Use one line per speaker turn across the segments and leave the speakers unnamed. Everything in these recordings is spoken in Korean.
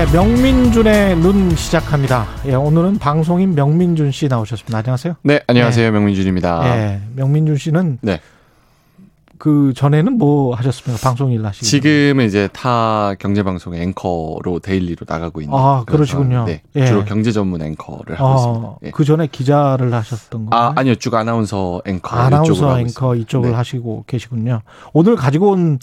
네, 명민준의 눈 시작합니다. 예, 오늘은 방송인 명민준 씨 나오셨습니다. 안녕하세요.
네, 안녕하세요. 명민준입니다.
예, 명민준 씨는
네.
그 전에는 뭐 하셨습니까? 방송 일 하시고.
지금은 이제 타 경제 방송의 앵커로 데일리로 나가고 있는.
아, 그러시군요.
네,
예.
주로 경제 전문 앵커를 하고
어,
있습니다. 예.
그 전에 기자를 하셨던 거.
아, 아니요. 쭉 아나운서 앵커
아나운서 앵커
있습니다.
이쪽을
네.
하시고 계시군요. 오늘 가지고 온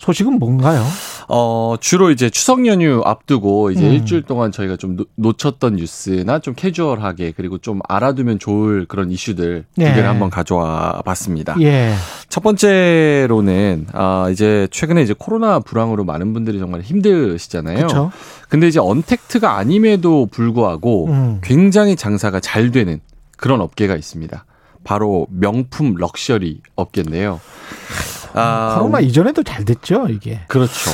소식은 뭔가요?
어, 주로 이제 추석 연휴 앞두고 이제
음.
일주일 동안 저희가 좀 놓- 놓쳤던 뉴스나 좀 캐주얼하게 그리고 좀 알아두면 좋을 그런 이슈들 두
네.
개를 한번 가져와 봤습니다.
예.
첫 번째로는 아 이제 최근에 이제 코로나 불황으로 많은 분들이 정말 힘드시잖아요.
그렇죠.
근데 이제 언택트가 아님에도 불구하고
음.
굉장히 장사가 잘 되는 그런 업계가 있습니다. 바로 명품 럭셔리 업계인데요. 아,
코로나 이전에도 잘 됐죠, 이게.
그렇죠.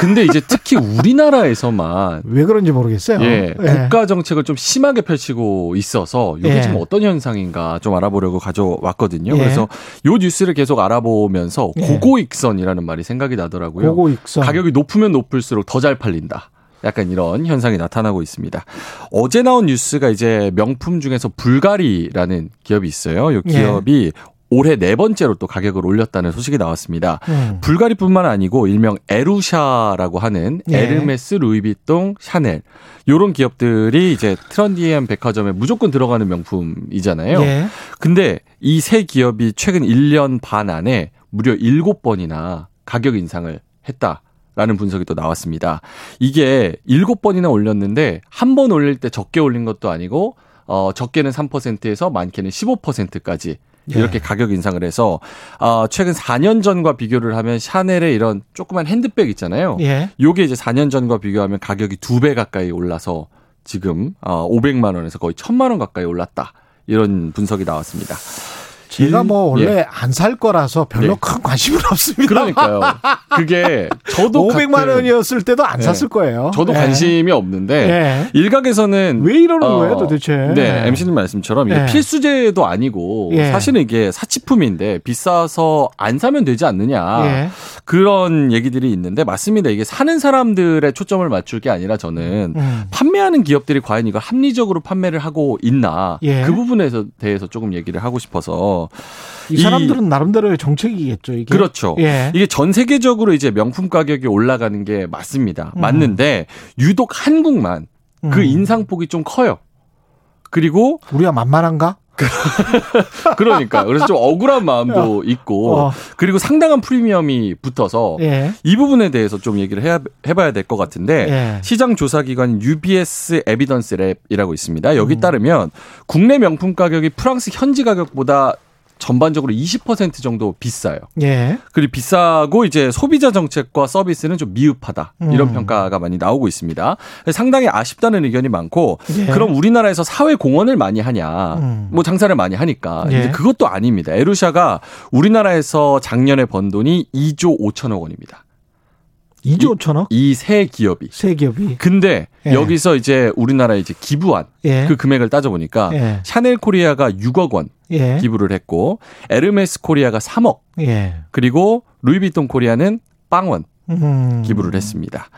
근데 이제 특히 우리나라에서만
왜 그런지 모르겠어요.
예, 국가 정책을 좀 심하게 펼치고 있어서 이게
예.
지금 어떤 현상인가 좀 알아보려고 가져왔거든요.
예.
그래서 요 뉴스를 계속 알아보면서
예.
고고익선이라는 말이 생각이 나더라고요.
고고 익선.
가격이 높으면 높을수록 더 잘 팔린다. 약간 이런 현상이 나타나고 있습니다. 어제 나온 뉴스가 이제 명품 중에서 불가리라는 기업이 있어요. 이
예.
기업이 올해 네 번째로 또 가격을 올렸다는 소식이 나왔습니다.
음.
불가리뿐만 아니고 일명 에루샤라고 하는
예.
에르메스, 루이비통, 샤넬 요런 기업들이 이제 trendy한 백화점에 무조건 들어가는 명품이잖아요.
예.
근데 이 세 기업이 최근 1년 반 안에 무려 7번이나 가격 인상을 했다 라는 분석이 또 나왔습니다. 이게 7번이나 올렸는데 한 번 올릴 때 적게 올린 것도 아니고 어 적게는 3%에서 많게는 15%까지
예.
이렇게 가격 인상을 해서 어 최근 4년 전과 비교를 하면 샤넬의 이런 조그만 핸드백 있잖아요.
예.
요게 이제 4년 전과 비교하면 가격이 두 배 가까이 올라서 지금 어 500만 원에서 거의 1000만 원 가까이 올랐다. 이런 분석이 나왔습니다.
제가
일-
뭐 원래
예.
안살 거라서 별로
네.
큰 관심은 없습니다.
그러니까요. 그게 저도
500만
가끔
원이었을 때도 안
네.
샀을 거예요.
저도
예.
관심이 없는데
예.
일각에서는
왜 이러는
어,
거예요, 도대체?
네, MC님 말씀처럼 이게
예.
필수제도 아니고
예.
사실은 이게 사치품인데 비싸서 안 사면 되지 않느냐
예.
그런 얘기들이 있는데 맞습니다. 이게 사는 사람들의 초점을 맞출 게 아니라 저는
음.
판매하는 기업들이 과연 이걸 합리적으로 판매를 하고 있나
예.
그 부분에서 대해서 조금 얘기를 하고 싶어서
이 사람들은 나름대로의 정책이겠죠, 이게.
그렇죠.
예.
이게 전 세계적으로 이제 명품 가격이 올라가는 게 맞습니다.
음.
맞는데 유독 한국만 그
음.
인상폭이 좀 커요. 그리고
우리가 만만한가?
그러니까 그래서 좀 억울한 마음도 있고
어.
그리고 상당한 프리미엄이 붙어서
예.
이 부분에 대해서 좀 얘기를 해야, 해봐야 될 것 같은데
예.
시장 조사 기관인 UBS Evidence Lab이라고 있습니다.
음.
여기 따르면 국내 명품 가격이 프랑스 현지 가격보다 전반적으로 20% 정도 비싸요.
예.
그리고 비싸고 이제 소비자 정책과 서비스는 좀 미흡하다 이런
음.
평가가 많이 나오고 있습니다. 상당히 아쉽다는 의견이 많고
예.
그럼 우리나라에서 사회 공헌을 많이 하냐?
음.
뭐 장사를 많이 하니까
예.
그것도 아닙니다. 에루샤가 우리나라에서 작년에 번 돈이 2조 5천억 원입니다.
2조 5천억?
이 세 기업이.
세 기업이.
근데
예.
여기서 이제 우리나라에 이제 기부한
예.
그 금액을 따져보니까
예.
샤넬 코리아가 6억 원
예.
기부를 했고 에르메스 코리아가 3억
예.
그리고 루이비통 코리아는 빵원
음.
기부를 했습니다.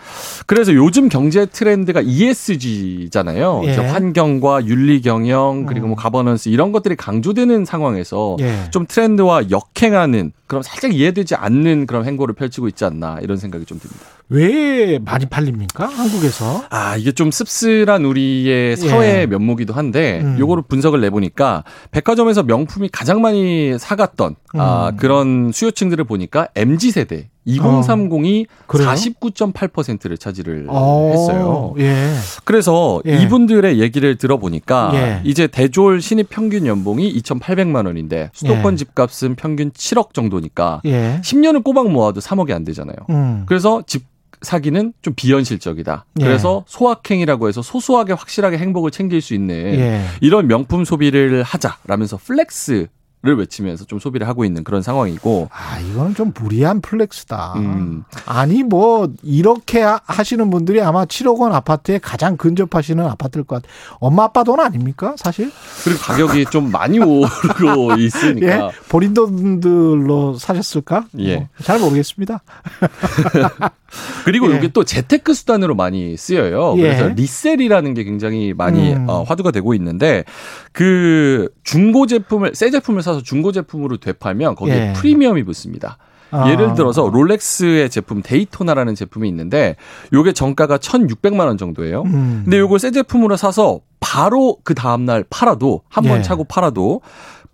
그래서 요즘 경제 트렌드가 ESG잖아요.
예.
환경과 윤리 경영 그리고
음.
뭐 가버넌스 이런 것들이 강조되는 상황에서
예.
좀 트렌드와 역행하는 그럼 살짝 이해되지 않는 그런 행보를 펼치고 있지 않나 이런 생각이 좀 듭니다.
왜 많이 팔립니까? 한국에서?
아, 이게 좀 씁쓸한 우리의 사회
예.
면목이기도 한데,
음.
요거를 분석을 내 보니까, 백화점에서 명품이 가장 많이 사갔던, 아,
음.
그런 수요층들을 보니까, MZ세대, 2030이
어. 그래요?
49.8%를 차지를
어,
했어요.
예.
그래서
예.
이분들의 얘기를 들어보니까,
예.
이제 대졸 신입 평균 연봉이 2,800만 원인데, 수도권
예.
집값은 평균 7억 정도 니까,
예.
10년을 꼬박 모아도 3억이 안 되잖아요.
음.
그래서 집 사기는 좀 비현실적이다.
예.
그래서 소확행이라고 해서 소소하게 확실하게 행복을 챙길 수 있는
예.
이런 명품 소비를 하자라면서 flex 를 외치면서 좀 소비를 하고 있는 그런 상황이고
아, 이거는 좀 무리한 flex다.
음.
아니, 뭐, 이렇게 하- 하시는 분들이 아마 7억 원 아파트에 가장 근접하시는 아파트일 것 같아요. 엄마, 아빠 돈 아닙니까? 사실?
그리고 가격이 좀 많이 오르고 있으니까
예. 본인 돈들로 사셨을까?
예.
어, 잘 모르겠습니다.
그리고
예.
이게 또 재테크 수단으로 많이 쓰여요.
예.
그래서 resell이라는 게 굉장히 많이
음.
어, 화두가 되고 있는데 그 중고 제품을 새 제품을 사서 중고 제품으로 되팔면 거기에
예.
프리미엄이 붙습니다.
아.
예를 들어서 롤렉스의 제품 데이토나라는 제품이 있는데 요게 정가가 1,600만 원 정도예요.
음.
근데 요걸 새 제품으로 사서 바로 그 다음 날 팔아도 한번
예.
차고 팔아도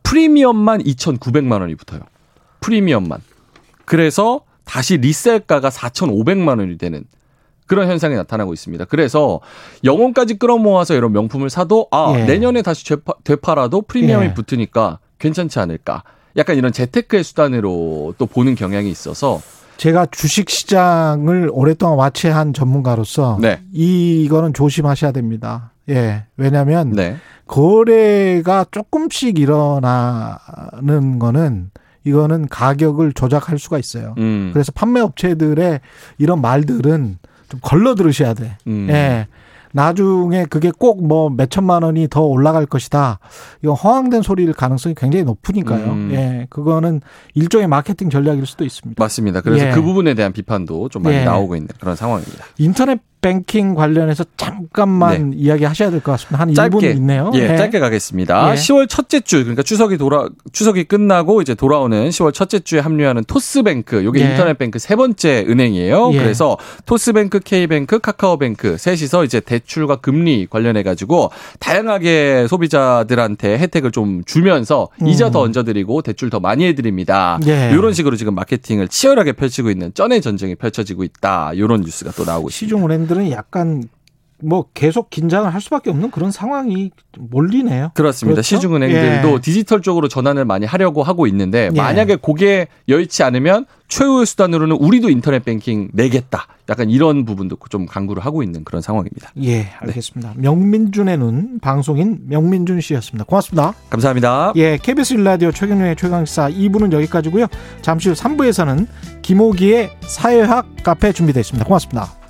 프리미엄만 2,900만 원이 붙어요. 프리미엄만. 그래서 다시 resell가가 4,500만 원이 되는 그런 현상이 나타나고 있습니다. 그래서 영혼까지 끌어모아서 이런 명품을 사도 아
예.
내년에 다시 되팔아도 프리미엄이
예.
붙으니까 괜찮지 않을까. 약간 이런 재테크의 수단으로 또 보는 경향이 있어서
제가 주식 시장을 오랫동안 와치한 전문가로서
네.
이거는 조심하셔야 됩니다. 예. 왜냐하면
네.
거래가 조금씩 일어나는 거는 이거는 가격을 조작할 수가 있어요.
음.
그래서 판매 업체들의 이런 말들은 좀 걸러 들으셔야 돼.
음.
예. 나중에 그게 꼭 뭐 몇천만 원이 더 올라갈 것이다. 이건 허황된 소리일 가능성이 굉장히 높으니까요.
음.
예. 그거는 일종의 마케팅 전략일 수도 있습니다.
맞습니다. 그래서
예.
그 부분에 대한 비판도 좀 많이
예.
나오고 있는 그런 상황입니다.
인터넷 뱅킹 관련해서 잠깐만 이야기 하셔야 될 것 같습니다. 한
네. 짧게
1분 있네요.
예, 짧게 가겠습니다.
예.
10월 첫째 주 그러니까 추석이 돌아 추석이 끝나고 이제 돌아오는 10월 첫째 주에 합류하는 토스뱅크 요게
예.
인터넷 뱅크 세 번째 은행이에요.
예.
그래서 토스뱅크, K뱅크, 카카오뱅크 셋이서 이제 대출과 금리 관련해 가지고 다양하게 소비자들한테 혜택을 좀 주면서
음.
이자 더 얹어드리고 대출 더 많이 해드립니다.
예.
이런 식으로 지금 마케팅을 치열하게 펼치고 있는 쩐의 전쟁이 펼쳐지고 있다. 이런 뉴스가 또 나오고 있습니다.
시중 은행들 은 약간 뭐 계속 긴장을 할 수밖에 없는 그런 상황이 몰리네요.
그렇습니다.
그렇죠?
시중은행들도
예.
디지털 쪽으로 전환을 많이 하려고 하고 있는데
예.
만약에 그게 여의치 않으면 최후의 수단으로는 우리도 인터넷 뱅킹 내겠다. 약간 이런 부분도 좀 강구를 하고 있는 그런 상황입니다.
예, 알겠습니다. 명민준의 눈 방송인 명민준 씨였습니다. 고맙습니다.
감사합니다.
예, KBS 일라디오 최경영의 최강시사 2부는 여기까지고요. 잠시 후 3부에서는 김호기의 사회학 카페 준비되어 있습니다. 고맙습니다.